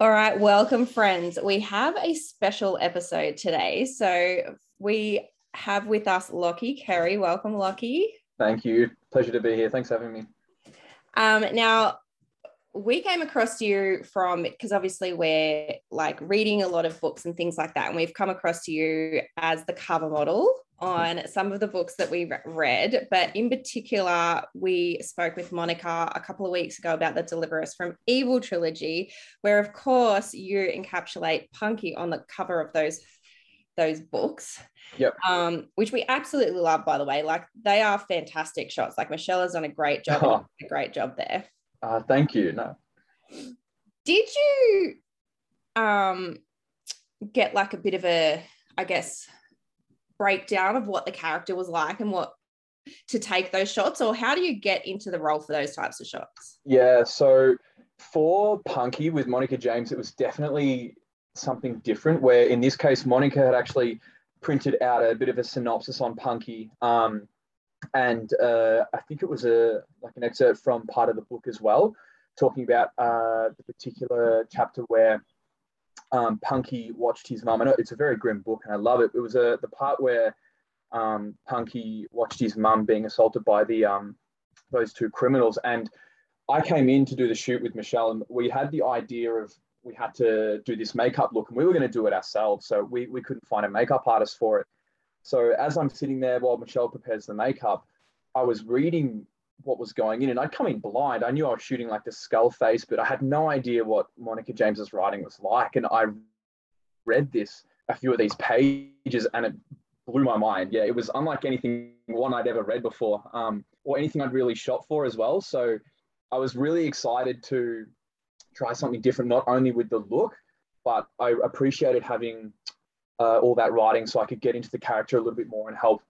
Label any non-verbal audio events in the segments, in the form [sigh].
All right, welcome, friends. We have a special episode today. So we have with us Lockie Kerry. Welcome, Lockie. Thank you. Pleasure to be here. Thanks for having me. Um, now, we came across you from because obviously we're like reading a lot of books and things like that, and we've come across you as the cover model on some of the books that we read. But in particular, we spoke with Monica a couple of weeks ago about the Deliver Us from Evil trilogy, where of course you encapsulate Punky on the cover of those those books. Yep. Um, which we absolutely love, by the way. Like they are fantastic shots. Like Michelle has done a great job, oh. a great job there. Uh, thank you. No. Did you um get like a bit of a, I guess, breakdown of what the character was like and what to take those shots, or how do you get into the role for those types of shots? Yeah, so for Punky with Monica James, it was definitely something different. Where in this case, Monica had actually printed out a bit of a synopsis on Punky, um, and uh, I think it was a like an excerpt from part of the book as well, talking about uh, the particular chapter where um, Punky watched his mum. I know it's a very grim book, and I love it. It was a the part where um, Punky watched his mum being assaulted by the um, those two criminals, and I came in to do the shoot with Michelle, and we had the idea of we had to do this makeup look, and we were going to do it ourselves. So we we couldn't find a makeup artist for it. So as I'm sitting there while Michelle prepares the makeup, I was reading what was going in. And I'd come in blind. I knew I was shooting like the skull face, but I had no idea what Monica James's writing was like. And I read this, a few of these pages, and it blew my mind. Yeah, it was unlike anything one I'd ever read before, um, or anything I'd really shot for as well. So I was really excited to try something different, not only with the look, but I appreciated having uh, all that writing so I could get into the character a little bit more and help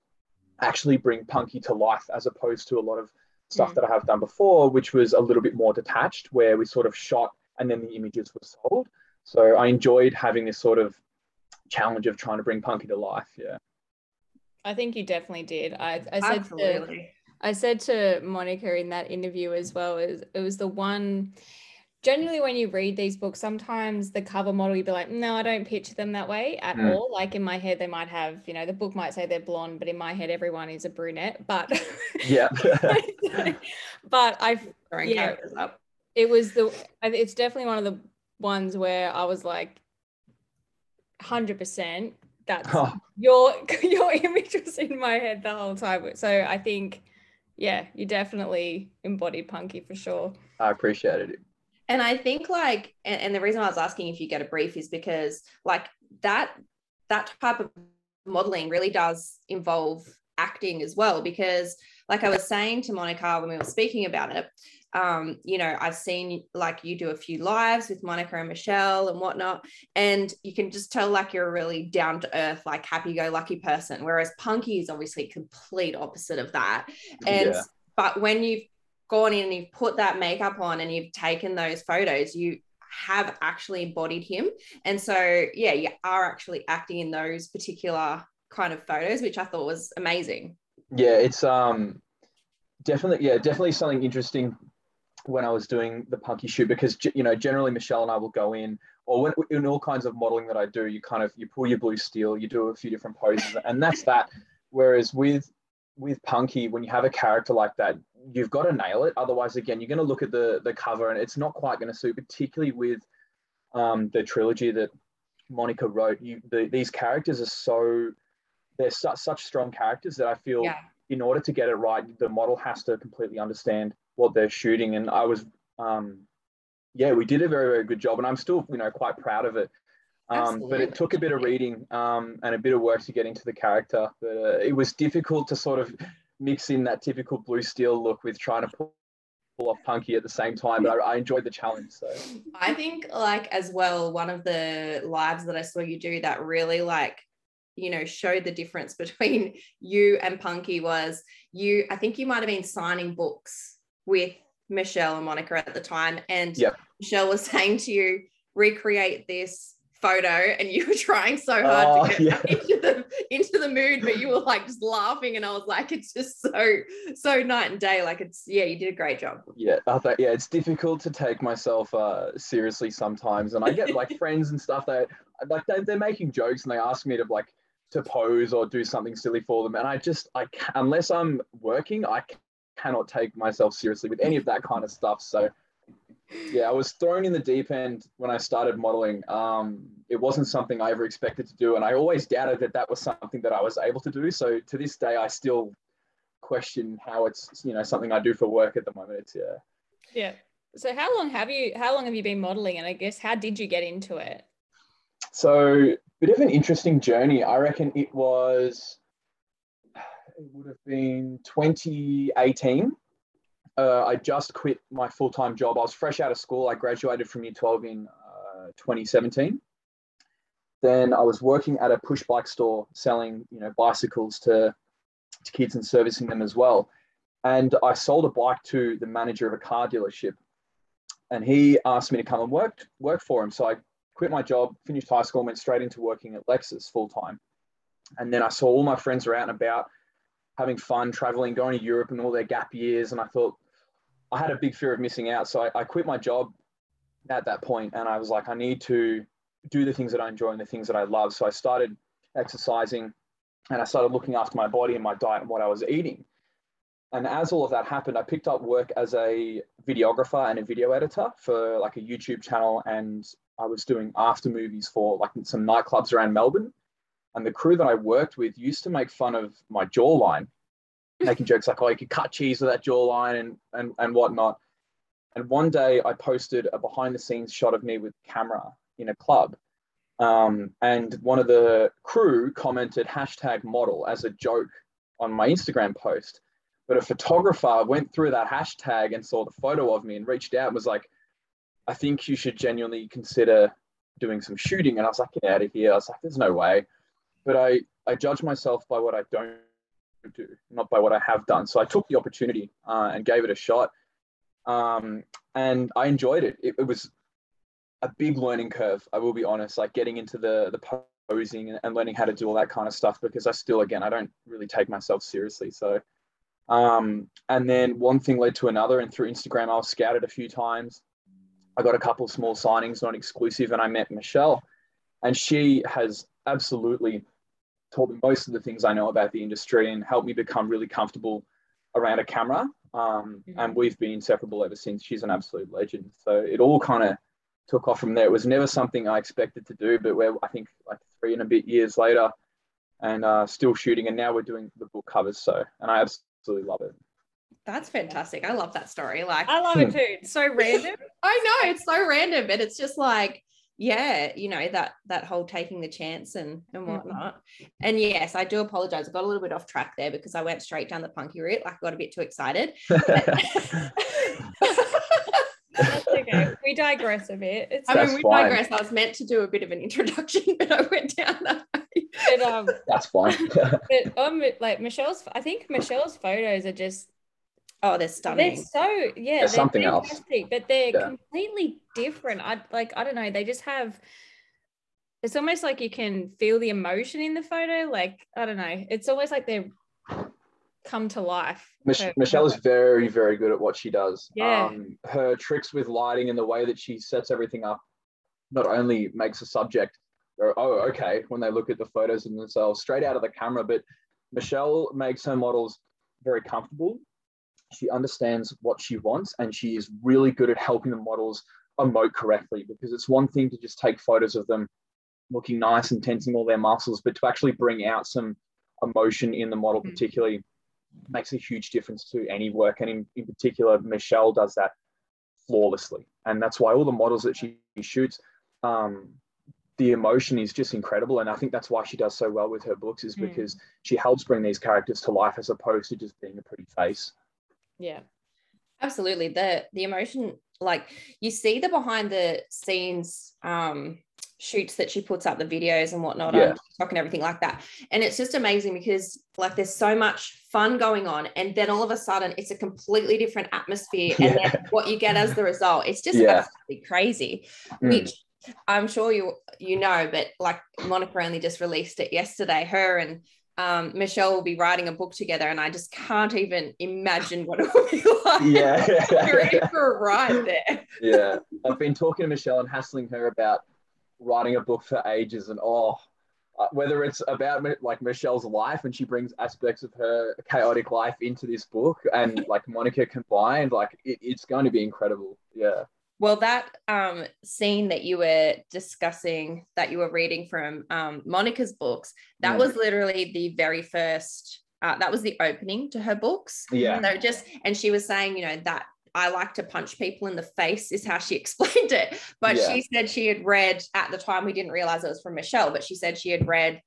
actually bring Punky to life as opposed to a lot of stuff mm. that I have done before, which was a little bit more detached, where we sort of shot and then the images were sold. So I enjoyed having this sort of challenge of trying to bring Punky to life. Yeah. I think you definitely did. I, I said Absolutely. to I said to Monica in that interview as well, is it was the one generally when you read these books sometimes the cover model you'd be like no i don't picture them that way at mm. all. Like in my head they might have you know the book might say they're blonde but in my head everyone is a brunette but yeah. [laughs] but i've [laughs] yeah, it was the it's definitely one of the ones where i was like 100% that's oh. your [laughs] your image was in my head the whole time. So i think yeah you definitely embodied punky for sure. I appreciated it and I think like, and, and the reason I was asking if you get a brief is because like that that type of modeling really does involve acting as well. Because like I was saying to Monica when we were speaking about it, um, you know, I've seen like you do a few lives with Monica and Michelle and whatnot, and you can just tell like you're a really down to earth, like happy go lucky person. Whereas Punky is obviously complete opposite of that. And yeah. but when you've gone in and you've put that makeup on and you've taken those photos, you have actually embodied him. And so, yeah, you are actually acting in those particular kind of photos, which I thought was amazing. Yeah, it's um definitely yeah, definitely something interesting when I was doing the punky shoot because you know generally Michelle and I will go in or when, in all kinds of modeling that I do, you kind of you pull your blue steel, you do a few different poses, and that's that. Whereas with with Punky, when you have a character like that, you've got to nail it. Otherwise, again, you're going to look at the the cover and it's not quite going to suit, particularly with um, the trilogy that Monica wrote. You, the, these characters are so they're such such strong characters that I feel yeah. in order to get it right, the model has to completely understand what they're shooting. And I was, um, yeah, we did a very very good job, and I'm still you know quite proud of it. Um, but it took a bit of reading um, and a bit of work to get into the character. But uh, it was difficult to sort of mix in that typical blue steel look with trying to pull off punky at the same time but I, I, enjoyed the challenge so i think like as well one of the lives that i saw you do that really like you know showed the difference [laughs] between you and punky was you i think you might have been signing books with michelle and monica at the time and yep. michelle was [laughs] saying to you recreate this photo and you were trying so hard oh, to get yeah. [laughs] into the into the mood but you were like just laughing and I was like it's just so so night and day like it's yeah you did a great job yeah I thought yeah it's difficult to take myself uh seriously sometimes and I get like [laughs] friends and stuff that like they, they're making jokes and they ask me to like to pose or do something silly for them and I just I unless I'm working I cannot take myself seriously with any of that kind of stuff so yeah, I was thrown in the deep end when I started modeling. Um, it wasn't something I ever expected to do, and I always doubted that that was something that I was able to do. So to this day, I still question how it's you know something I do for work at the moment. It's yeah. Yeah. So how long have you how long have you been modeling, and I guess how did you get into it? So bit of an interesting journey. I reckon it was. It would have been 2018 uh, I just quit my full time job. I was fresh out of school. I graduated from year 12 in uh, 2017. Then I was working at a push bike store selling, you know, bicycles to, to kids and servicing them as well. And I sold a bike to the manager of a car dealership. And he asked me to come and work, work for him. So I quit my job, finished high school, went straight into working at Lexus full time. And then I saw all my friends are out and about having fun, traveling, going to Europe and all their gap years. And I thought, I had a big fear of missing out. So I, I quit my job at that point and I was like, I need to do the things that I enjoy and the things that I love. So I started exercising and I started looking after my body and my diet and what I was eating. And as all of that happened, I picked up work as a videographer and a video editor for like a YouTube channel. And I was doing after movies for like some nightclubs around Melbourne. And the crew that I worked with used to make fun of my jawline making jokes like, oh, you could cut cheese with that jawline and, and, and whatnot. And one day I posted a behind the scenes shot of me with camera in a club. Um, and one of the crew commented hashtag model as a joke on my Instagram post. But a photographer went through that hashtag and saw the photo of me and reached out and was like, I think you should genuinely consider doing some shooting. And I was like, get out of here. I was like, there's no way. But I, I judge myself by what I don't do, not by what I have done. So I took the opportunity uh, and gave it a shot. Um, and I enjoyed it. it. it. was a big learning curve, I will be honest, like getting into the, the posing and, and learning how to do all that kind of stuff because I still, again, I don't really take myself seriously. So, um, and then one thing led to another. And through Instagram, I was scouted a few times. I got a couple of small signings, not exclusive, and I met Michelle. And she has absolutely taught me most of the things I know about the industry and helped me become really comfortable around a camera. Um, mm-hmm. And we've been inseparable ever since. She's an absolute legend. So it all kind of took off from there. It was never something I expected to do, but we're, I think, like three and a bit years later and uh, still shooting. And now we're doing the book covers. So, and I absolutely love it. That's fantastic. I love that story. Like, I love it too. It's so random. [laughs] I know it's so random, but it's just like, yeah you know that that whole taking the chance and and mm-hmm. whatnot mm-hmm. and yes i do apologize i got a little bit off track there because i went straight down the punky route like i got a bit too excited [laughs] That's okay. We digress a bit. It's I mean, we fine. digress. I was meant to do a bit of an introduction, [laughs] but I went down that way. But, um, That's fine. but um, like Michelle's, I think Michelle's photos are just Oh, they're stunning. They're so yeah, they're something else. But they're yeah. completely different. I like I don't know. They just have. It's almost like you can feel the emotion in the photo. Like I don't know. It's almost like they're come to life. Mich- Michelle is very very good at what she does. Yeah. Um, her tricks with lighting and the way that she sets everything up not only makes a subject go, oh okay when they look at the photos of themselves straight out of the camera, but Michelle makes her models very comfortable she understands what she wants and she is really good at helping the models emote correctly because it's one thing to just take photos of them looking nice and tensing all their muscles but to actually bring out some emotion in the model mm-hmm. particularly makes a huge difference to any work and in, in particular michelle does that flawlessly and that's why all the models that she shoots um, the emotion is just incredible and i think that's why she does so well with her books is mm. because she helps bring these characters to life as opposed to just being a pretty face yeah. Absolutely. The the emotion, like you see the behind the scenes um shoots that she puts up the videos and whatnot yeah. on TikTok and everything like that. And it's just amazing because like there's so much fun going on. And then all of a sudden it's a completely different atmosphere. And yeah. then what you get as the result, it's just yeah. absolutely crazy. Mm. Which I'm sure you you know, but like Monica only just released it yesterday. Her and um, Michelle will be writing a book together, and I just can't even imagine what it will be [laughs] like. Yeah, [laughs] you're in for a ride there. yeah, I've been talking to Michelle and hassling her about writing a book for ages, and oh, uh, whether it's about like Michelle's life and she brings aspects of her chaotic life into this book, and like Monica combined, like it, it's going to be incredible. Yeah. Well, that um, scene that you were discussing, that you were reading from um, Monica's books, that mm. was literally the very first. Uh, that was the opening to her books. Yeah. And they just, and she was saying, you know, that I like to punch people in the face, is how she [laughs] explained it. But yeah. she said she had read at the time, we didn't realize it was from Michelle, but she said she had read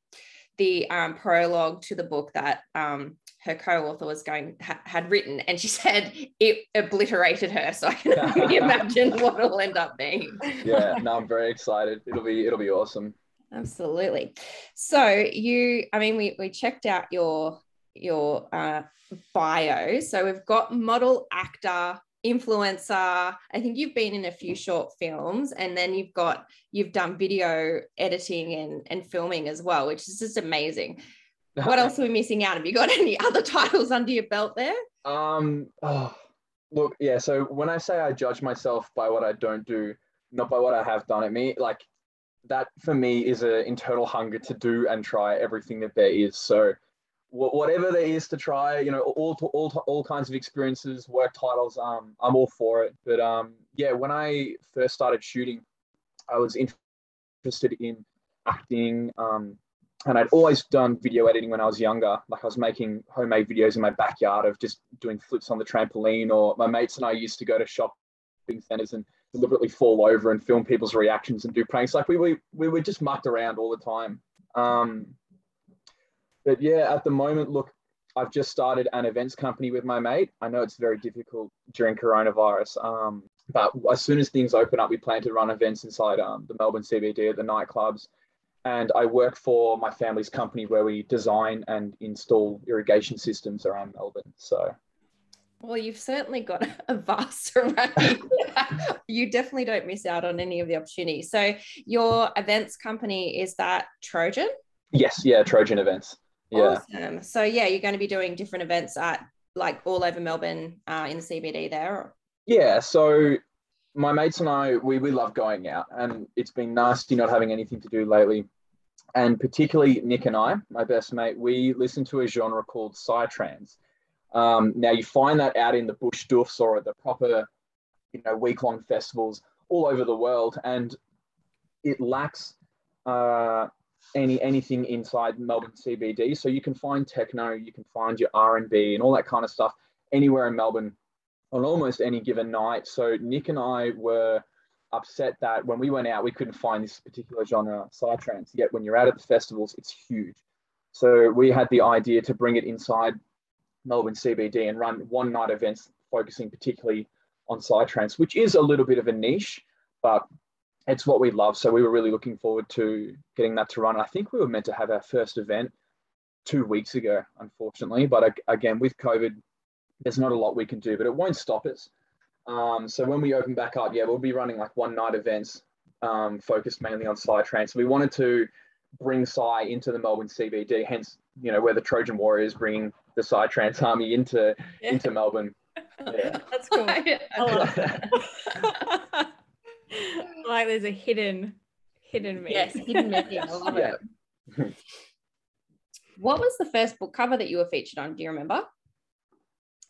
the um, prologue to the book that um, her co-author was going ha- had written and she [laughs] said it obliterated her. So i can [laughs] only imagine what it'll end up being. Yeah [laughs] no i'm very excited. It'll be it'll be awesome. Absolutely. So you i mean we we checked out your your uh, bio. So we've got model actor influencer. I think you've been in a few short films and then you've got you've done video editing and and filming as well which is just amazing. What else are we missing out? Have you got [laughs] any other titles under your belt there? Um oh, look yeah so when i say i judge myself by what i don't do not by what i have done at me like that for me is an internal hunger to do and try everything that there is. So whatever there is to try, you know, all all all kinds of experiences, work titles. Um, I'm all for it. But um, yeah, when I first started shooting, I was interested in acting. Um, and I'd always done video editing when I was younger. Like I was making homemade videos in my backyard of just doing flips on the trampoline, or my mates and I used to go to shopping centers and deliberately fall over and film people's reactions and do pranks. Like we we, we were just mucked around all the time. Um, but yeah, at the moment, look, I've just started an events company with my mate. I know it's very difficult during coronavirus, um, but as soon as things open up, we plan to run events inside um, the Melbourne CBD at the nightclubs. And I work for my family's company where we design and install irrigation systems around Melbourne. So, well, you've certainly got [laughs] a vast array. [laughs] you definitely don't miss out on any of the opportunities. So, your events company is that Trojan? Yes, yeah, Trojan Events. Yeah. Awesome. So yeah, you're going to be doing different events at like all over Melbourne uh, in the CBD there. Yeah. So my mates and I, we, we love going out and it's been nasty not having anything to do lately. And particularly Nick and I, my best mate, we listen to a genre called Psytrance. Um, now you find that out in the bush doofs or at the proper, you know, week-long festivals all over the world, and it lacks uh, any anything inside Melbourne CBD. So you can find techno, you can find your R and B and all that kind of stuff anywhere in Melbourne on almost any given night. So Nick and I were upset that when we went out, we couldn't find this particular genre, psytrance. Yet when you're out at the festivals, it's huge. So we had the idea to bring it inside Melbourne CBD and run one night events focusing particularly on psytrance, which is a little bit of a niche, but it's what we love. So we were really looking forward to getting that to run. I think we were meant to have our first event two weeks ago, unfortunately. But again, with COVID, there's not a lot we can do, but it won't stop us. Um, so when we open back up, yeah, we'll be running like one night events um, focused mainly on Psytrance. So we wanted to bring Psy into the Melbourne CBD, hence, you know, where the Trojan Warriors bringing the Psytrance army into yeah. into Melbourne. [laughs] Yeah. That's cool. [laughs] I love that. [laughs] [laughs] like there's a hidden hidden meaning. Yes, hidden meaning. I love yeah. it. [laughs] what was the first book cover that you were featured on? Do you remember?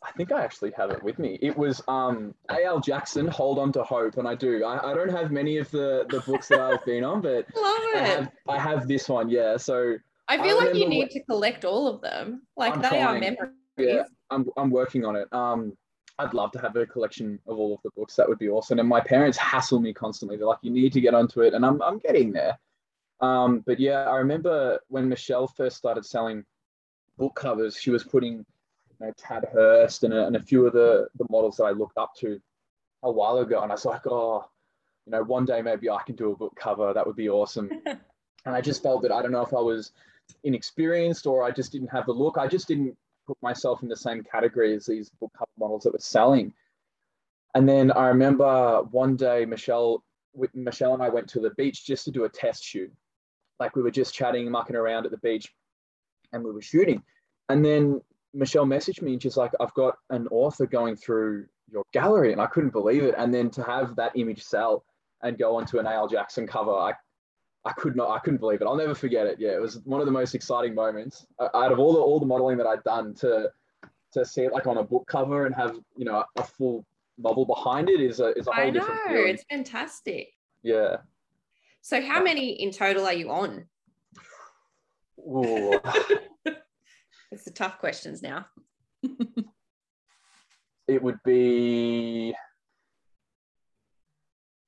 I think I actually have it with me. It was um, A.L. Jackson, Hold On to Hope, and I do. I, I don't have many of the, the books that I've been on, but [laughs] love it. I have, I have this one, yeah. So I feel I like you need to collect all of them. Like I'm they trying. are memories. Yeah, I'm, I'm working on it. Um, I'd love to have a collection of all of the books. That would be awesome. And my parents hassle me constantly. They're like, you need to get onto it. And I'm, I'm getting there. Um, but yeah, I remember when Michelle first started selling book covers, she was putting you know, Tad Hurst and a, and a few of the, the models that I looked up to a while ago. And I was like, oh, you know, one day maybe I can do a book cover. That would be awesome. [laughs] and I just felt that I don't know if I was inexperienced or I just didn't have the look. I just didn't put myself in the same category as these book cover models that were selling. And then I remember one day Michelle Michelle and I went to the beach just to do a test shoot. Like we were just chatting, mucking around at the beach, and we were shooting. And then Michelle messaged me and she's like, I've got an author going through your gallery. And I couldn't believe it. And then to have that image sell and go onto an A.L. Jackson cover, I, I could not, I couldn't believe it. I'll never forget it. Yeah, it was one of the most exciting moments uh, out of all the all the modeling that I'd done to to see it like on a book cover and have you know a full novel behind it is a is a whole I know, different feeling. it's fantastic. Yeah. So how many in total are you on? Ooh. [laughs] It's the tough questions now. [laughs] it would be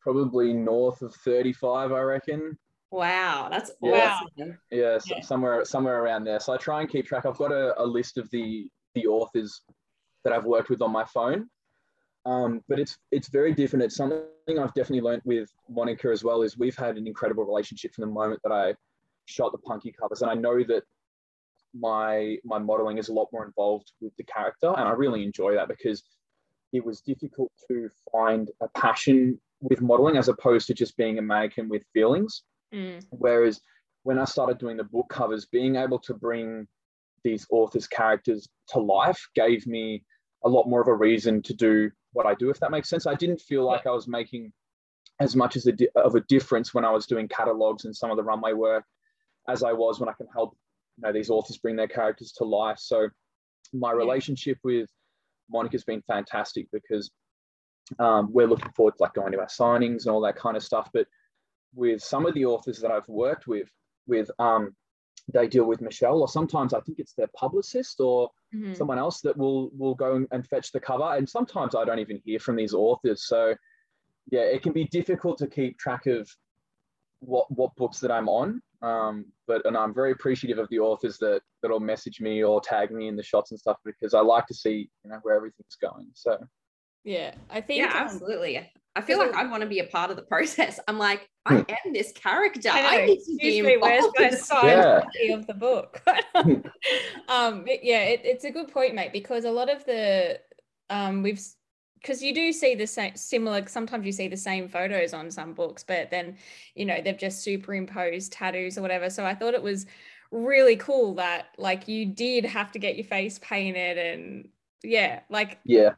probably north of 35 i reckon Wow, that's Yeah. awesome. yeah, Yeah. somewhere somewhere around there so i try and keep track i've got a, a list of the the authors that i've worked with on my phone um, but it's it's very different it's something i've definitely learned with monica as well is we've had an incredible relationship from the moment that i shot the punky covers and i know that my my modeling is a lot more involved with the character and i really enjoy that because it was difficult to find a passion with modeling as opposed to just being a mannequin with feelings Mm. Whereas when I started doing the book covers, being able to bring these authors' characters to life gave me a lot more of a reason to do what I do, if that makes sense. I didn't feel like I was making as much as a di- of a difference when I was doing catalogs and some of the runway work as I was when I can help you know these authors bring their characters to life. So my Yeah. relationship with Monica's been fantastic because um, we're looking forward to like going to our signings and all that kind of stuff. But with some of the authors that I've worked with, with um, they deal with Michelle, or sometimes I think it's their publicist or Mhm. someone else that will will go and fetch the cover. And sometimes I don't even hear from these authors. So yeah, it can be difficult to keep track of what what books that I'm on. Um, but and I'm very appreciative of the authors that that'll message me or tag me in the shots and stuff because I like to see you know where everything's going. So Yeah, I think. Yeah, um, absolutely. I feel like I want to be a part of the process. I'm like, I am this character. I I, know. need to be Excuse me, where's involved. my in this signed Yeah. of the book? [laughs] um, but yeah, it, it's a good point, mate, because a lot of the um, we've because you do see the same similar. Sometimes you see the same photos on some books, but then you know they've just superimposed tattoos or whatever. So I thought it was really cool that like you did have to get your face painted and yeah, like yeah,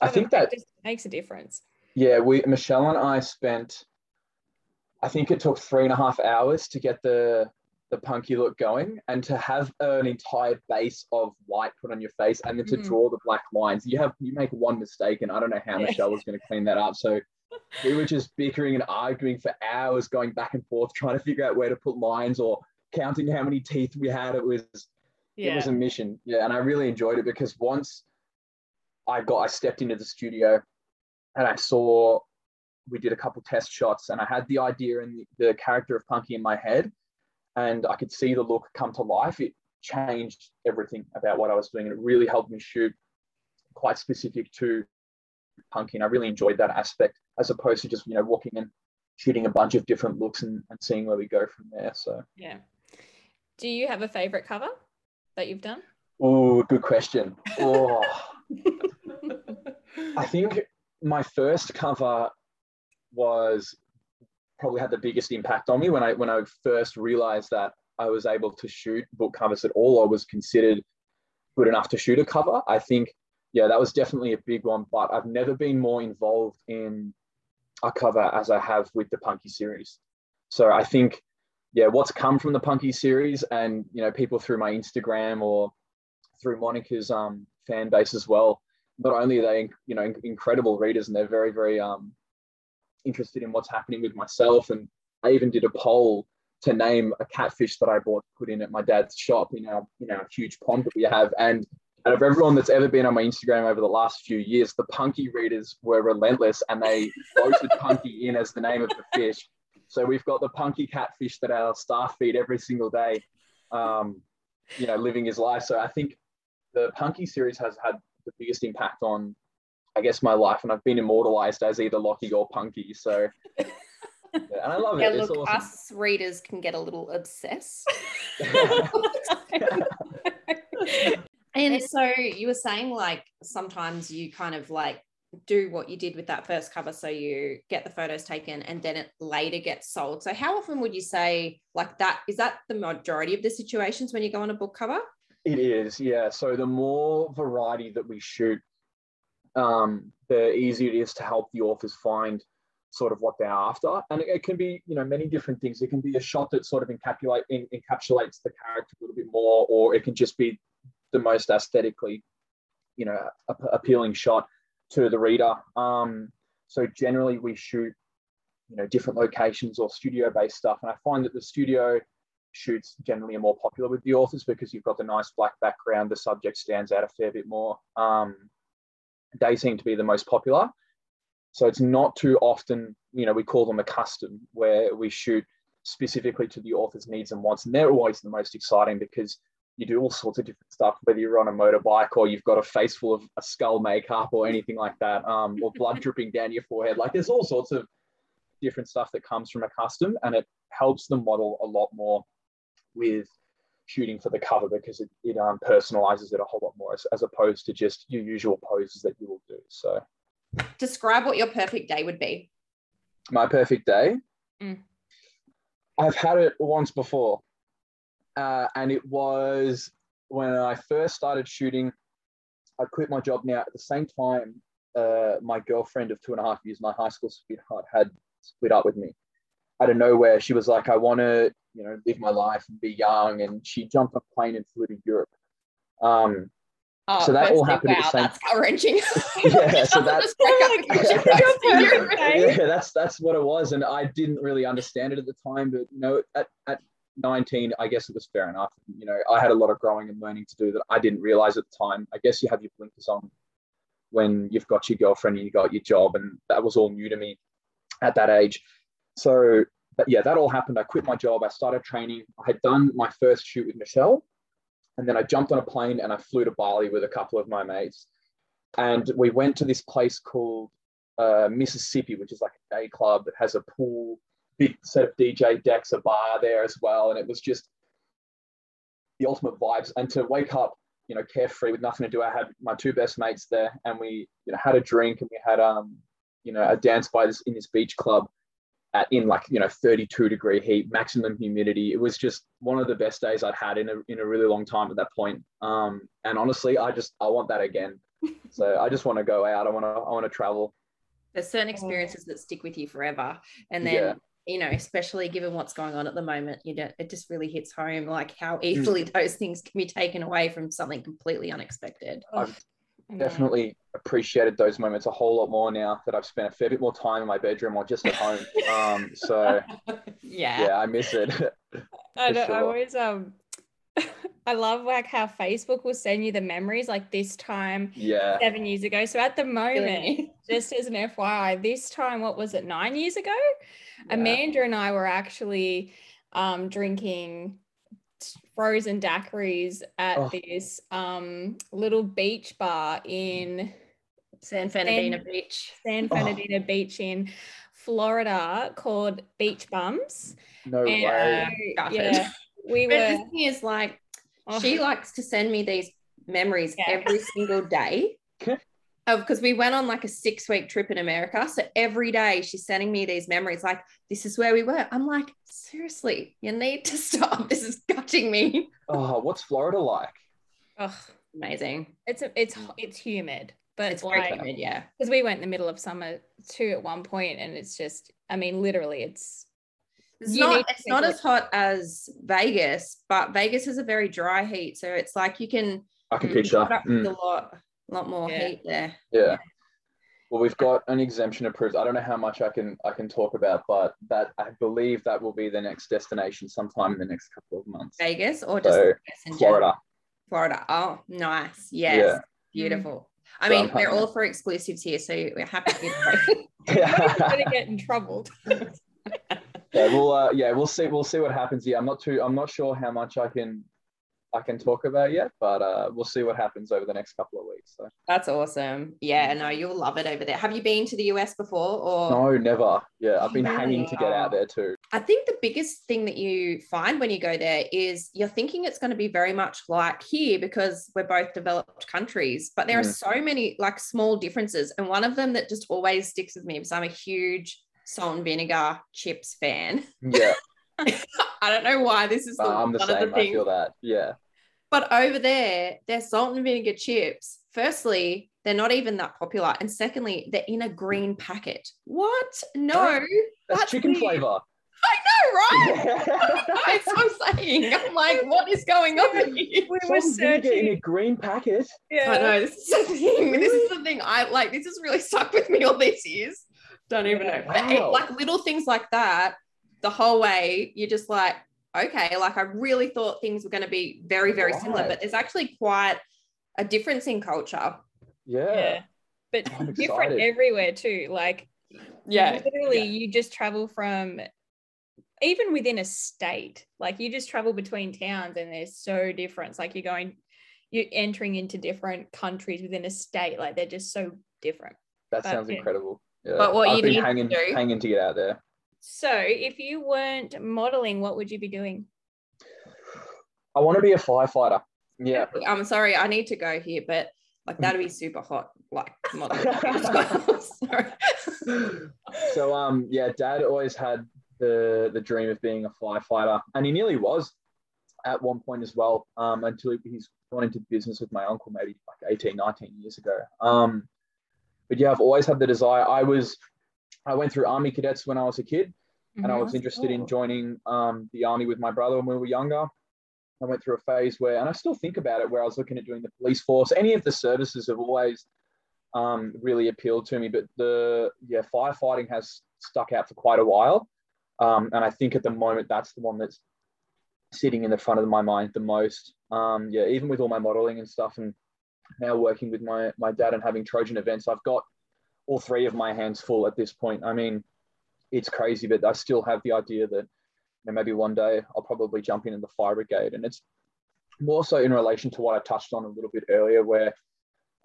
I think of- that just makes a difference. Yeah, we Michelle and I spent. I think it took three and a half hours to get the the punky look going, and to have an entire base of white put on your face, and then to Mhm. draw the black lines. You have you make one mistake, and I don't know how Yeah. Michelle was going to clean that up. So we were just bickering and arguing for hours, going back and forth, trying to figure out where to put lines or counting how many teeth we had. It was it was a mission. Yeah, and I really enjoyed it because once I got I stepped into the studio and I saw we did a couple test shots and I had the idea and the, the character of Punky in my head and I could see the look come to life. It changed everything about what I was doing and it really helped me shoot quite specific to Punky and I really enjoyed that aspect as opposed to just you know walking and shooting a bunch of different looks and, and seeing where we go from there. So Yeah. Do you have a favorite cover that you've done? oh good question. Oh [laughs] I think my first cover was probably had the biggest impact on me when I when I first realized that I was able to shoot book covers at all or was considered good enough to shoot a cover. I think yeah, that was definitely a big one, but I've never been more involved in a cover as I have with the Punky series. So I think yeah, what's come from the Punky series and you know people through my Instagram or through Monica's um, fan base as well. Not only are they, you know, incredible readers, and they're very, very um, interested in what's happening with myself. And I even did a poll to name a catfish that I bought, put in at my dad's shop in our, you know, huge pond that we have. And out of everyone that's ever been on my Instagram over the last few years, the Punky readers were relentless, and they voted Punky in as the name of the fish. So we've got the Punky catfish that our staff feed every single day. Um, you know, living his life. So I think the Punky series has had the biggest impact on, I guess, my life, and I've been immortalized as either Lockie or Punky. So, yeah, and I love Yeah, it. It's look, awesome. us readers can get a little obsessed. [laughs] and so you were saying like sometimes you kind of like do what you did with that first cover so you get the photos taken and then it later gets sold so how often would you say like that is that the majority of the situations when you go on a book cover it is yeah. So the more variety that we shoot um, the easier it is to help the authors find sort of what they're after. And it, it, can be you know many different things. It can be a shot that sort of encapsulate in, encapsulates the character a little bit more or it can just be the most aesthetically you know appealing shot to the reader. Um, so generally we shoot, you know, different locations or studio-based stuff, and I find that the studio shoots generally are more popular with the authors because you've got the nice black background, the subject stands out a fair bit more. Um, they seem to be the most popular. So it's not too often, you know, we call them a custom where we shoot specifically to the author's needs and wants. And they're always the most exciting because you do all sorts of different stuff, whether you're on a motorbike or you've got a face full of a skull makeup or anything like that, um, or blood [laughs] dripping down your forehead. Like there's all sorts of different stuff that comes from a custom, and it helps the model a lot more with shooting for the cover because it, it um, personalizes it a whole lot more as, as opposed to just your usual poses that you will do. So, describe what your perfect day would be. My perfect day. Mm. I've had it once before uh, and it was when I first started shooting. I quit my job now at the same time. Uh, my girlfriend of two and a half years, my high school sweetheart, had split up with me. Out of nowhere, she was like, "I want to, you know, live my life and be young," and she jumped on a plane and flew to Europe. Um, Oh, so that all happened wow, at the same. That's wrenching. [laughs] [laughs] yeah, so that's [laughs] yeah, that's that's what it was, and I didn't really understand it at the time. But you know, at, at 19, I guess it was fair enough. You know, I had a lot of growing and learning to do that I didn't realize at the time. I guess you have your blinkers on when you've got your girlfriend and you got your job, and that was all new to me at that age. So, but yeah, that all happened. I quit my job. I started training. I had done my first shoot with Michelle, and then I jumped on a plane and I flew to Bali with a couple of my mates, and we went to this place called uh, Mrs Sippy, which is like a day club that has a pool big set of DJ decks, a bar there as well, and it was just the ultimate vibes. And to wake up, you know, carefree with nothing to do, I had my two best mates there, and we, you know, had a drink and we had um, you know, a dance by this in this beach club at in like you know 32 degree heat, maximum humidity. It was just one of the best days I'd had in a in a really long time at that point. Um, and honestly, I just I want that again. so [laughs] I just want to go out. I want to I want to travel. There's certain experiences that stick with you forever, and then yeah you know, especially given what's going on at the moment, you know, it just really hits home like how mm. easily mm. [laughs] those things can be taken away from something completely unexpected. I've definitely appreciated those moments a whole lot more now that I've spent a fair bit more time in my bedroom or just at home. Um, so [laughs] yeah, yeah, I miss it. [laughs] I, sure. I always um [laughs] I love like how Facebook will send you the memories like this time yeah seven years ago. So at the moment, just as an FYI, this time, what was it, nine years ago? Yeah. Amanda and I were actually um, drinking frozen daiquiris at oh. this um, little beach bar in San Fernandina San, Beach. San Fernandina oh. Beach in Florida called Beach Bums. No and, way. Uh, yeah, we were. the thing is, like, oh. she likes to send me these memories yeah. every single day. Because we went on like a six week trip in America. So every day she's sending me these memories, like, this is where we were. I'm like, seriously, you need to [laughs] stop. This is gutting me. Oh, what's Florida like? Oh, amazing. It's a, it's it's humid, but it's like, very humid, yeah. Because we went in the middle of summer too at one point, and it's just, I mean, literally, it's it's not it's not as hot as Vegas, but Vegas is a very dry heat. So it's like you can I can picture mm. a lot a lot more yeah. heat there. Yeah. Well, we've got an exemption approved. I don't know how much I can I can talk about, but that I believe that will be the next destination sometime in the next couple of months. Vegas or just so, Florida. Florida. Oh, nice. Yes. Yeah. Beautiful. I mean, we're all for exclusives here, so we're happy to [laughs] yeah. [laughs] gonna get in trouble. [laughs] yeah, we'll uh, yeah, we'll see. We'll see what happens. Yeah, I'm not too. I'm not sure how much I can I can talk about yet, but uh, we'll see what happens over the next couple of weeks. So that's awesome. Yeah, no, you'll love it over there. Have you been to the US before? Or no, never. Yeah, I've been hanging to get out there too. I think the biggest thing that you find when you go there is you're thinking it's going to be very much like here because we're both developed countries, but there mm. are so many like small differences. And one of them that just always sticks with me because I'm a huge salt and vinegar chips fan. Yeah. [laughs] I don't know why this is the, I'm the one same. of the things. I feel that. Yeah. But over there, their salt and vinegar chips, firstly, they're not even that popular. And secondly, they're in a green packet. What? No. That's, that's chicken weird. flavor. I know, right? [laughs] that's what I'm saying. I'm like, what is going on here? We were searching in a green packet. Yeah. I know. This is the thing. This is the thing. I like. This has really stuck with me all these years. Don't even know. Wow. like little things like that. The whole way, you're just like, okay, like I really thought things were going to be very, very right. similar, but there's actually quite a difference in culture. Yeah. yeah. But [laughs] different everywhere too. Like, yeah, literally, yeah. you just travel from even within a state, like you just travel between towns and they're so different. It's like you're going, you're entering into different countries within a state. Like they're just so different. That but, sounds yeah. incredible. Yeah. But what I've you been need hanging, to do, hanging to get out there. So, if you weren't modeling, what would you be doing? I want to be a firefighter. Yeah. I'm sorry, I need to go here, but like that'd be super hot, like modeling. [laughs] [laughs] so um yeah, dad always had the the dream of being a firefighter, and he nearly was at one point as well. Um, until he's gone into business with my uncle maybe like 18, 19 years ago. Um, but yeah, I've always had the desire. I was I went through army cadets when I was a kid, mm-hmm. and I was interested in joining um, the army with my brother when we were younger. I went through a phase where, and I still think about it, where I was looking at doing the police force. Any of the services have always um, really appealed to me, but the yeah firefighting has stuck out for quite a while, um, and I think at the moment that's the one that's sitting in the front of my mind the most. Um, yeah, even with all my modeling and stuff, and now working with my my dad and having Trojan events, I've got all three of my hands full at this point. I mean, it's crazy, but I still have the idea that you know, maybe one day I'll probably jump in the fire brigade. And it's more so in relation to what I touched on a little bit earlier, where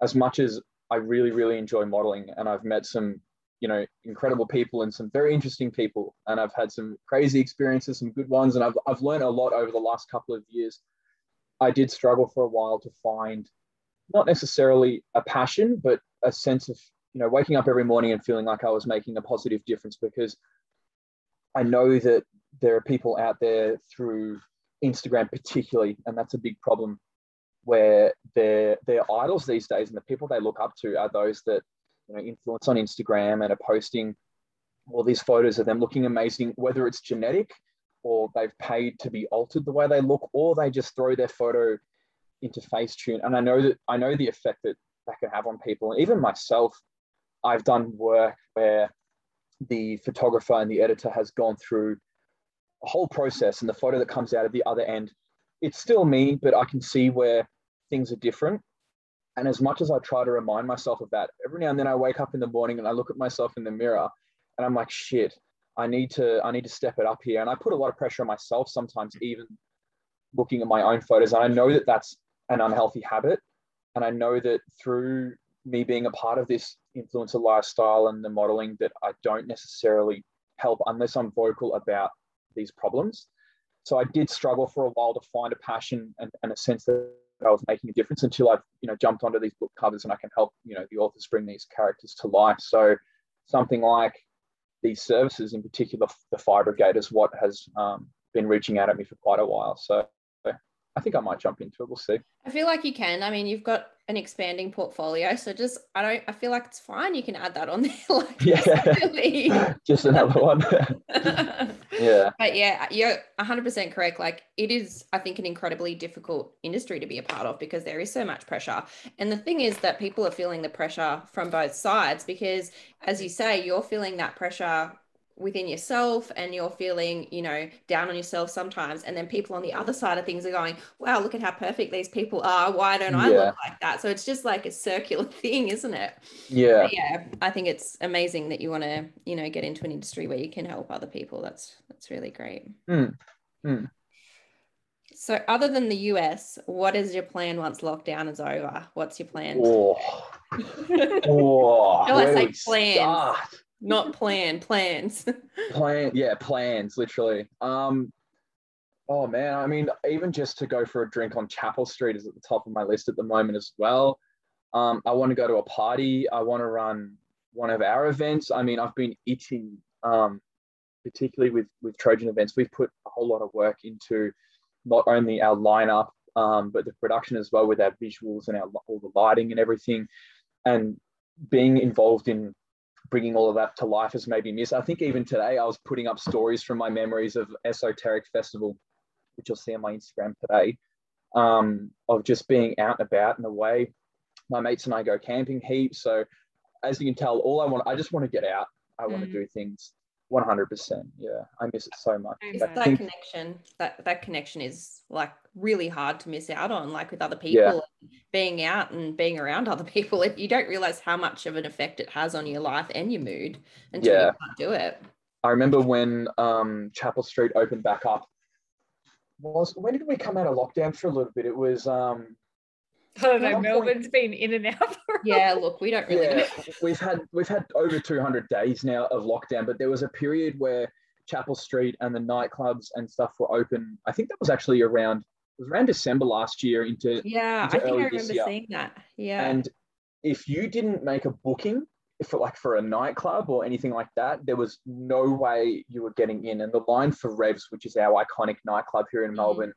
as much as I really, really enjoy modeling and I've met some, you know, incredible people and some very interesting people, and I've had some crazy experiences, some good ones, and I've, I've learned a lot over the last couple of years. I did struggle for a while to find not necessarily a passion, but a sense of you know, waking up every morning and feeling like I was making a positive difference because I know that there are people out there through Instagram particularly, and that's a big problem where their their idols these days and the people they look up to are those that you know influence on Instagram and are posting all these photos of them looking amazing, whether it's genetic or they've paid to be altered the way they look, or they just throw their photo into Facetune. And I know that I know the effect that that can have on people, and even myself. I've done work where the photographer and the editor has gone through a whole process and the photo that comes out at the other end, it's still me, but I can see where things are different. And as much as I try to remind myself of that, every now and then I wake up in the morning and I look at myself in the mirror and I'm like, shit, I need to, I need to step it up here. And I put a lot of pressure on myself sometimes, even looking at my own photos. And I know that that's an unhealthy habit. And I know that through me being a part of this influencer lifestyle and the modeling that I don't necessarily help unless I'm vocal about these problems. So I did struggle for a while to find a passion and, and a sense that I was making a difference until I've you know jumped onto these book covers and I can help you know the authors bring these characters to life. So something like these services, in particular the Fire Brigade, is what has um, been reaching out at me for quite a while. So I think I might jump into it. We'll see. I feel like you can. I mean, you've got an expanding portfolio, so just I don't. I feel like it's fine. You can add that on there. [laughs] like, yeah, [laughs] just another one. [laughs] yeah, but yeah, you're 100 percent correct. Like, it is, I think, an incredibly difficult industry to be a part of because there is so much pressure. And the thing is that people are feeling the pressure from both sides because, as you say, you're feeling that pressure within yourself and you're feeling you know down on yourself sometimes and then people on the other side of things are going wow look at how perfect these people are why don't i yeah. look like that so it's just like a circular [laughs] thing isn't it yeah but yeah i think it's amazing that you want to you know get into an industry where you can help other people that's that's really great mm. Mm. So, other than the US, what is your plan once lockdown is over? What's your plan? Oh, oh No, I say plans. start? Not plan, plans. [laughs] Plan, yeah, plans, literally. Um, oh man, I mean, even just to go for a drink on Chapel Street is at the top of my list at the moment as well. Um, I want to go to a party. I want to run one of our events. I mean, I've been itching, um, particularly with with Trojan events. We've put a whole lot of work into not only our lineup, um, but the production as well with our visuals and our all the lighting and everything, and being involved in bringing all of that to life has made me miss. I think even today I was putting up stories from my memories of Esoteric Festival, which you'll see on my Instagram today, um, of just being out and about in and away. My mates and I go camping heaps. So as you can tell, all I want, I just want to get out. I want Mm. to do things 100%. Yeah, I miss it so much. It's that think- connection that that connection is like really hard to miss out on like with other people being out and being around other [laughs] people if you don't realize how much of an effect it has on your life and your mood until Yeah. you can't do it I remember when um, Chapel Street opened back up. Was when did we come out of lockdown for a little bit? It was um, I don't know. At point- Melbourne's been in and out for a yeah look we don't really yeah, know we've had we've had over 200 days now of lockdown, but there was a period where Chapel Street and the nightclubs and stuff were open. I think that was actually around it was around December last year into yeah into i think i early this remember year. seeing that yeah and if you didn't make a booking for like for a nightclub or anything like that, there was no way you were getting in. And the line for Revs, which is our iconic nightclub here in Mhm. Melbourne,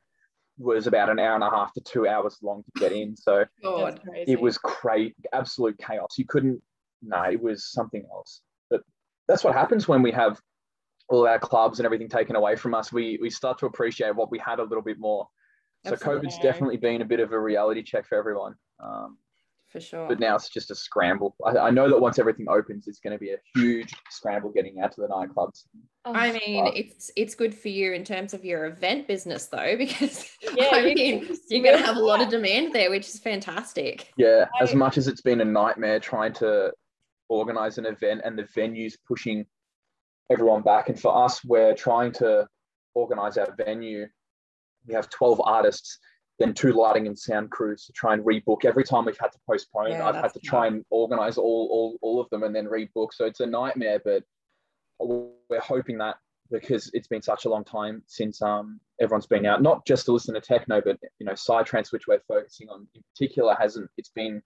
was about an hour and a half to two hours long to get in. So [laughs] God. It was crazy, absolute chaos. You couldn't, no, it was something else. But that's what happens when we have all our clubs and everything taken away from us. We we start to appreciate what we had a little bit more. So Absolutely. COVID's definitely been a bit of a reality check for everyone. Um, for sure but now it's just a scramble. I, I know that once everything opens, it's going to be a huge scramble getting out to the nightclubs. Oh, I mean, Wow. it's it's good for you in terms of your event business though, [laughs] because Yeah, I you mean, can you're going to have a lot of demand there, which is fantastic. Yeah, as much as it's been a nightmare trying to organize an event and the venues pushing everyone back. And for us, we're trying to organize our venue. We have 12 artists, then two lighting and sound crews to try and rebook. Every time we've had to postpone, Yeah, I've had to try and organize all, all, all of them and then rebook. So it's a nightmare, but we're hoping that because it's been such a long time since um, everyone's been out, not just to listen to techno, but you know, Psytrance, which we're focusing on in particular, hasn't. It's been,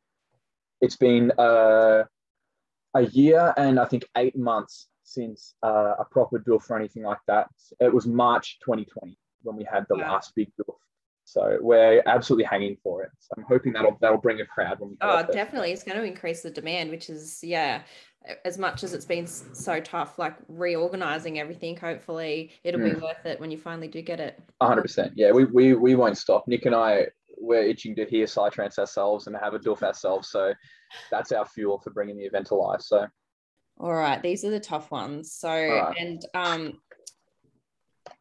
it's been uh, a year and I think eight months since uh, a proper doof for anything like that. It was March 2020 when we had the Wow. last big doof. So we're absolutely hanging for it. So I'm hoping that'll that'll bring a crowd when we. Oh, definitely. It's going to increase the demand, which is, yeah, as much as it's been so tough, like reorganizing everything, hopefully it'll be worth it when you finally do get it. hundred percent. Yeah, we, we we won't stop. Nick and I we're itching to hear Psytrance ourselves and have a doof ourselves. So that's our fuel for bringing the event to life. So All right, these are the tough ones. So, right. and um,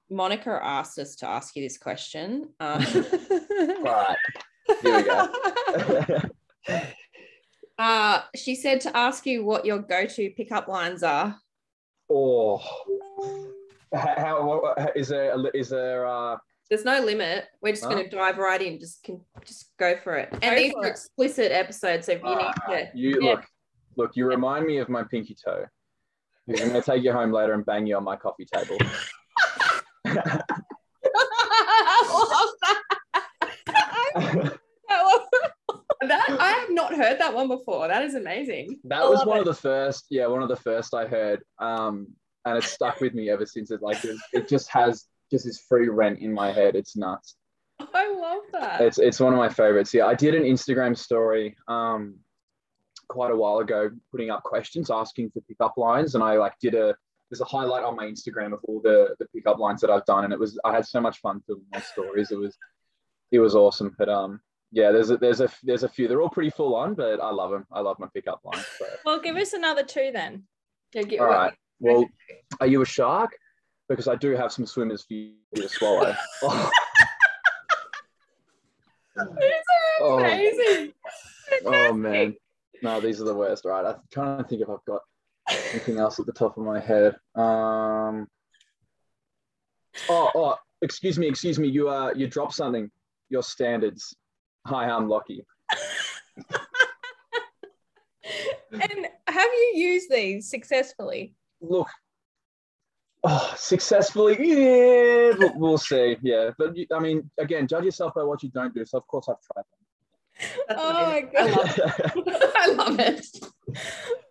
Monica asked us to ask you this question. Uh, [laughs] all right, here we go. [laughs] uh, she said to ask you what your go-to pickup lines are. oh, how, how what- is there a- is there uh There's no limit. We're just Oh. going to dive right in. Just can just go for it. And Go these are it. explicit episodes, so if you need Ah, to. you Yeah. look look you remind me of my pinky toe. I'm gonna take you home later and bang you on my coffee table. I that. I love that. I have not heard that one before. That is amazing. That I was one it. of the first, yeah, one of the first I heard, um, and it's stuck with me ever since. It like it, it just has just this free rent in my head. It's nuts. I love that. It's it's one of my favorites. Yeah, I did an Instagram story um, quite a while ago, putting up questions, asking for pickup lines, and I like did a there's a highlight on my Instagram of all the the pickup lines that I've done, and it was I had so much fun filming my stories. It was it was awesome. But um, yeah, there's a there's a there's a few. They're all pretty full on, but I love them. I love my pickup lines. So. Well, give us another two then. Yeah, get All right. Well, are you a shark? Because I do have some swimmers for you to swallow. Oh, [laughs] [laughs] These are Oh. amazing. oh, man. No, these are the worst. Right. I'm trying to think if I've got anything else at the top of my head. Um. Oh, oh, excuse me, excuse me, you uh you dropped something. Your standards. Hi, I'm Lockie. [laughs] and have you used these successfully? Look, oh, successfully, yeah, we'll, we'll see. Yeah, but I mean, again, judge yourself by what you don't do. So of course I've tried them. That's oh my god, [laughs] I love it.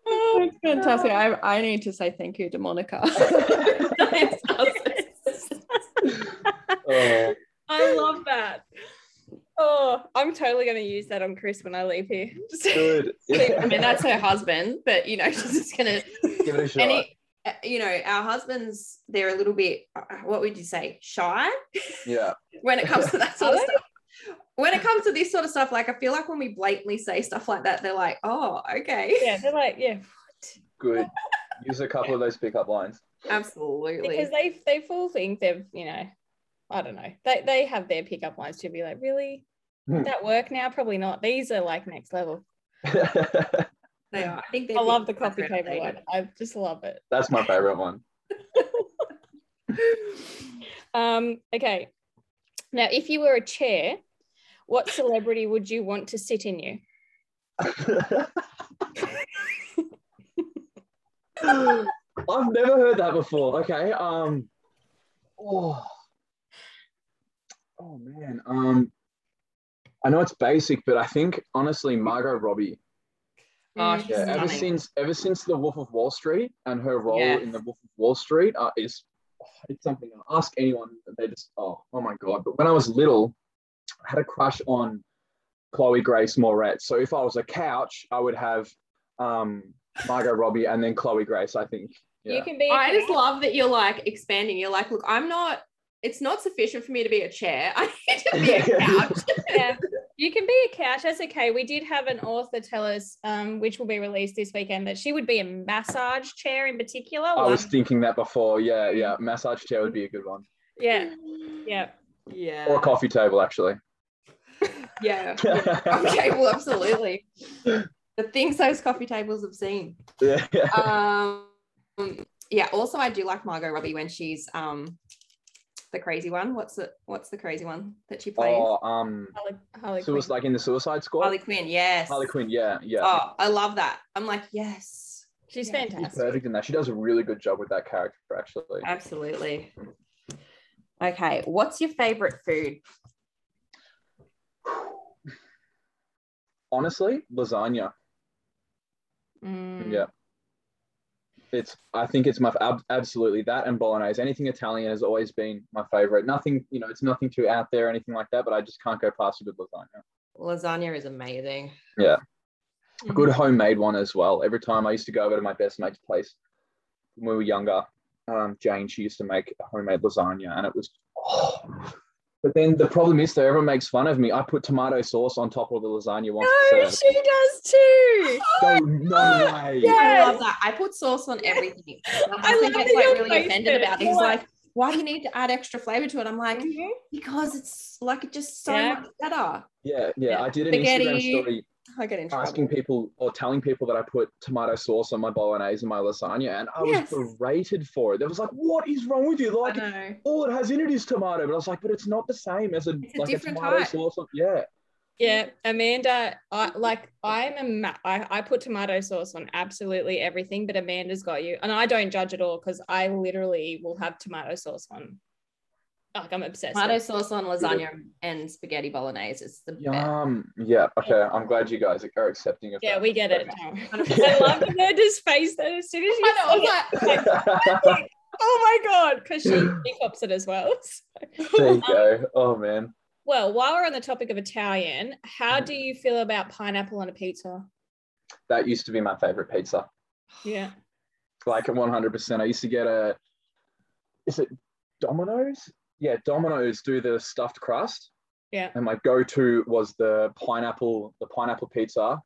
Oh, it's fantastic. I, I need to say thank you to Monica. [laughs] oh. I love that. Oh, I'm totally going to use that on Chris when I leave here. [laughs] Good. Yeah. I mean, that's her husband, but you know, she's just going to give it a shot. Uh, you know, our husbands, they're a little bit, uh, what would you say, shy? Yeah. when it comes to that sort of stuff. When it comes to this sort of stuff, like I feel like when we blatantly say stuff like that, they're like, oh, okay. Yeah, they're like, yeah. Good. Use a couple of those pickup lines. Absolutely. Because they they full think they've, you know, I don't know. They they have their pickup lines to be like, really? Hmm. that work now? Probably not. These are like next level. [laughs] They are. I think I love the coffee table one. I just love it. That's my favorite one. [laughs] um, okay. Now, if you were a chair, what celebrity would you want to sit in you? [laughs] I've never heard that before. Okay. Um. Oh. Oh man. Um. I know it's basic, but I think honestly, Margot Robbie Oh, yeah, ever since ever since the Wolf of Wall Street and her role yes. in the Wolf of Wall Street uh, is oh, it's something. I ask anyone, they just oh oh my god. But when I was little, I had a crush on Chloe Grace Moretz. So if I was a couch, I would have um, Margot Robbie and then Chloe Grace. I think. Yeah. You can be. I just love that you're like expanding. You're like, look, I'm not it's not sufficient for me to be a chair. [laughs] I need to be a [laughs] couch. yeah. You can be a couch. That's okay. We did have an author tell us, um, which will be released this weekend, that she would be a massage chair in particular. I was thinking that before. Yeah, yeah. Massage chair would be a good one. Yeah. Yeah. Yeah. Or a coffee table, actually. Yeah. [laughs] yeah. Coffee table, absolutely. The things those coffee tables have seen. Yeah. Um yeah, also I do like Margot Robbie when she's um the crazy one? What's the what's the crazy one that she plays? Oh, um, Harley, Harley so it was like in the Suicide Squad. Harley Quinn, yes. Harley Quinn, yeah, yeah. Oh, I love that. I'm like, yes, she's yeah. fantastic. She's perfect in that. She does a really good job with that character, actually. Absolutely. Okay, what's your favorite food? Honestly, lasagna. Mm. Yeah it's I think it's my absolutely that and bolognese. Anything Italian has always been my favorite. Nothing, you know, it's nothing too out there or anything like that, but I just can't go past a good lasagna. Lasagna is amazing. Yeah. Mm-hmm. Good homemade one as well. Every time I used to go over to my best mate's place when we were younger, um, Jane, she used to make a homemade lasagna and it was oh, but then the problem is, though, everyone makes fun of me. I put tomato sauce on top of the lasagna once. No, she does too. No, [laughs] no way. [laughs] Yes. I love that. I put sauce on everything. [laughs] I think it's like really offended about it. He's like, why do you need to add extra flavor to it? I'm like, mm-hmm. because it's like just so yeah. much better. Yeah, yeah, yeah. I did an Spaghetti. Instagram story I get in asking people or telling people that I put tomato sauce on my bolognese and my lasagna, and I yes. was berated for it. They was like, "What is wrong with you? Like, all it has in it is tomato." But I was like, "But it's not the same as a, a like a tomato type. sauce." Yeah. Yeah, Amanda, I like I'm a I, I put tomato sauce on absolutely everything, but Amanda's got you, and I don't judge at all because I literally will have tomato sauce on like I'm obsessed. Tomato sauce on lasagna and spaghetti bolognese is the Yum. best. Yeah. Okay. I'm glad you guys are accepting of it. Yeah, that. we get it. I [laughs] love Amanda's face though. As soon as you I know, [laughs] like, oh my god, because she, she cops it as well. [laughs] So. There you go. Oh man. Well, while we're on the topic of Italian, how mm-hmm. do you feel about pineapple on a pizza? That used to be my favorite pizza. Yeah. Like 100%. I used to get a, is it Domino's? Yeah, Domino's do the stuffed crust. Yeah. And my go-to was the pineapple, the pineapple pizza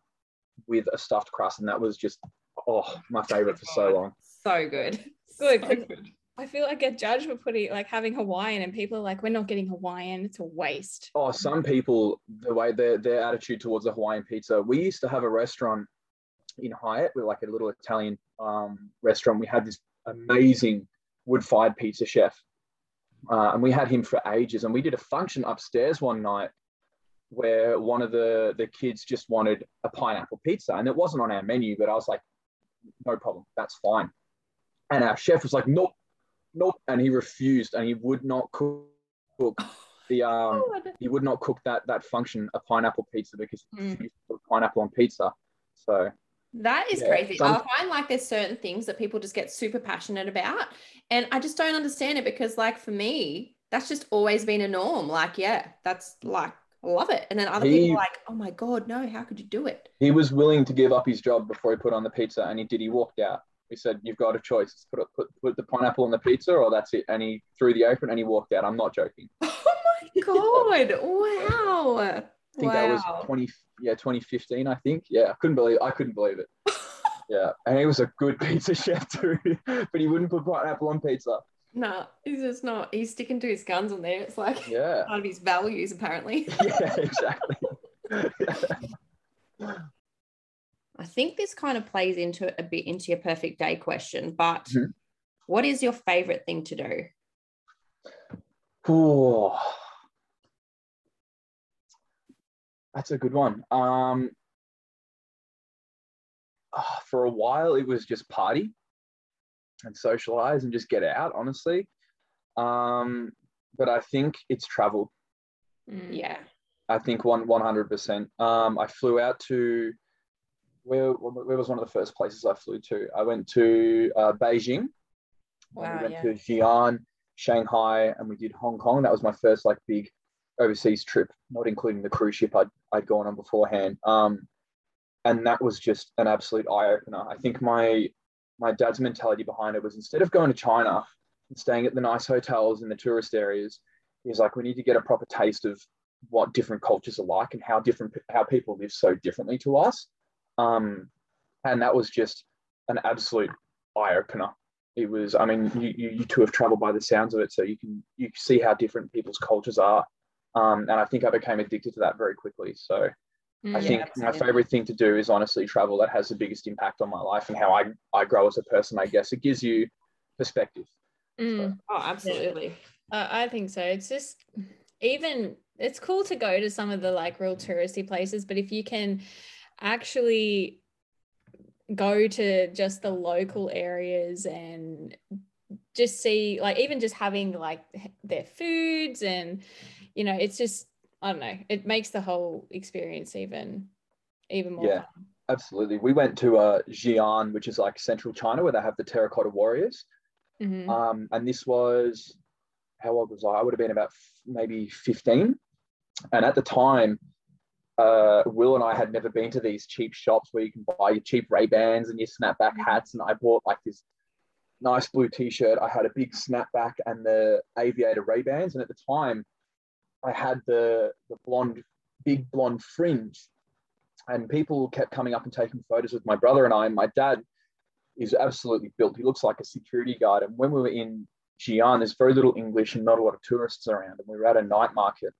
with a stuffed crust, and that was just oh my favorite for so long. So good. [laughs] Good. So good. I feel like I get judged for putting like having Hawaiian, and people are like, "We're not getting Hawaiian; it's a waste." Oh, some people, the way their their attitude towards the Hawaiian pizza. We used to have a restaurant in Hyatt with like a little Italian um, restaurant. We had this amazing wood-fired pizza chef, uh, and we had him for ages. And we did a function upstairs one night where one of the the kids just wanted a pineapple pizza, and it wasn't on our menu, but I was like, no problem, that's fine. And our chef was like, nope, nope, and he refused, and he would not cook, cook the [laughs] um he would not cook that that function a pineapple pizza because he mm. put pineapple on pizza. So that is yeah, crazy. Some... I find like there's certain things that people just get super passionate about. And I just don't understand it because, like, for me, that's just always been a norm. Like, yeah, that's like, I love it. And then other he, people like, oh my God, no, how could you do it? He was willing to give up his job before he put on the pizza and he did. He walked out. He said, You've got a choice. Put, put, put the pineapple on the pizza or that's it. And he threw the apron and he walked out. I'm not joking. [laughs] Oh my God. [laughs] wow. I think wow. that was 20, yeah, 2015, I think. Yeah, I couldn't believe I couldn't believe it. [laughs] Yeah, and he was a good pizza chef too, [laughs] but he wouldn't put pineapple on pizza. No, he's just not. He's sticking to his guns on there. It's like [laughs] yeah. part of his values, apparently. yeah, exactly. I think this kind of plays into a bit into your perfect day question, but mm-hmm. what is your favorite thing to do? Oh, that's a good one. Um, oh, for a while it was just party and socialize and just get out honestly. Um, but i think it's travel. Mm. yeah. I think one 100% um, i flew out to where, where was one of the first places i flew to? I went to uh, beijing. Wow, we went yeah. to xi'an shanghai and we did hong kong. That was my first like big overseas trip not including the cruise ship i'd, I'd gone on beforehand um, and that was just an absolute eye opener. I think my my dad's mentality behind it was instead of going to China and staying at the nice hotels in the tourist areas, he was like, we need to get a proper taste of what different cultures are like and how different how people live so differently to us. Um, and that was just an absolute eye opener. It was, I mean, you, you, you two have traveled by the sounds of it, so you can you see how different people's cultures are. Um, and I think I became addicted to that very quickly. So Mm, I yeah, think absolutely. my favorite thing to do is honestly travel. That has the biggest impact on my life and how I, I grow as a person, I guess. It gives you perspective. Mm. So. Oh, absolutely. Uh, I think so. It's just even, it's cool to go to some of the like real touristy places, but if you can actually go to just the local areas and just see, like, even just having like their foods and, you know, it's just, I don't know. It makes the whole experience even even more. Yeah, fun. absolutely. We went to uh, Xi'an, which is like central China, where they have the terracotta warriors. Mm-hmm. Um, and this was how old was I? I would have been about f- maybe fifteen. And at the time, uh, Will and I had never been to these cheap shops where you can buy your cheap Ray Bans and your snapback mm-hmm. hats. And I bought like this nice blue T-shirt. I had a big snapback and the aviator Ray Bans. And at the time, I had the, the blonde, big blonde fringe. And people kept coming up and taking photos with my brother and I. And my dad is absolutely built. He looks like a security guard. And when we were in Xi'an, there's very little English and not a lot of tourists around. And we were at a night market.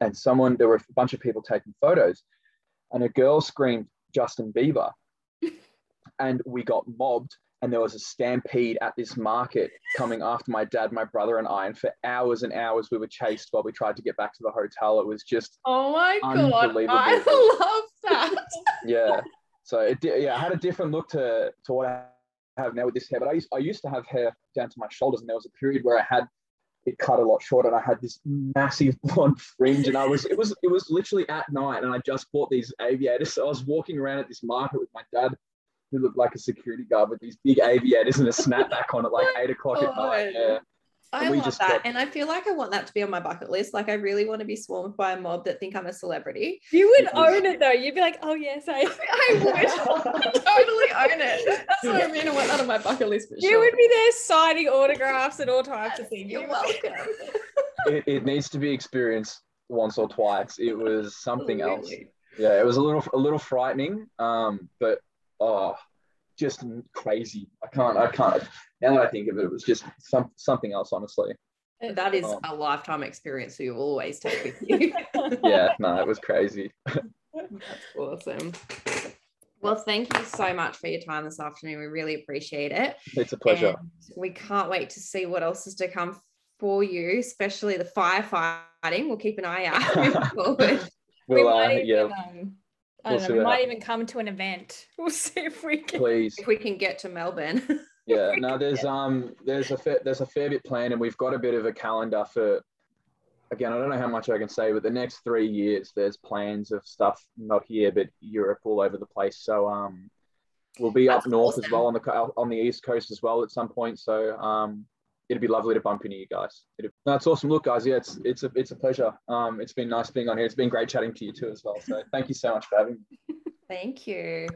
And someone, there were a bunch of people taking photos. And a girl screamed, Justin Bieber. [laughs] and we got mobbed and there was a stampede at this market coming after my dad, my brother, and I. And for hours and hours, we were chased while we tried to get back to the hotel. It was just oh my god, I love that. [laughs] yeah, so it yeah, I had a different look to to what I have now with this hair. But I used I used to have hair down to my shoulders, and there was a period where I had it cut a lot shorter, and I had this massive [laughs] blonde fringe, and I was it was it was literally at night, and I just bought these aviators. So I was walking around at this market with my dad who looked like a security guard with these big aviators and a snapback on at like [laughs] eight o'clock at night. Yeah. I love that. Got... And I feel like I want that to be on my bucket list. Like I really want to be swarmed by a mob that think I'm a celebrity. You would own it though. You'd be like, oh yes, I, [laughs] I would totally [laughs] own it. That's what I mean. I want that on my bucket list for you sure. would be there signing autographs and all types of things. You're welcome. it, it, needs to be experienced once or twice. It was something Absolutely. else. Yeah, it was a little a little frightening. Um, but oh, just crazy. I can't, I can't. Now that I think of it, it was just some something else, honestly. That is um, a lifetime experience, so you always take with you. [laughs] yeah, no, it was crazy. That's awesome. Well, thank you so much for your time this afternoon. We really appreciate it. It's a pleasure. And we can't wait to see what else is to come for you, especially the firefighting. We'll keep an eye out [laughs] we'll, we might uh, even, yeah. Um, I don't we'll know, we might even come to an event. [laughs] We'll see if we can please if we can get to Melbourne. [laughs] yeah, no, there's um there's a fair, there's a fair bit planned and we've got a bit of a calendar for again, I don't know how much I can say, but the next three years there's plans of stuff not here but Europe all over the place. So um we'll be That's up north awesome. as well on the on the east coast as well at some point. So um it'd be lovely to bump into you guys. It'd, that's awesome. Look, guys, yeah, it's it's a it's a pleasure. Um, it's been nice being on here. It's been great chatting to you too as well. So thank you so much for having me. [laughs] Thank you.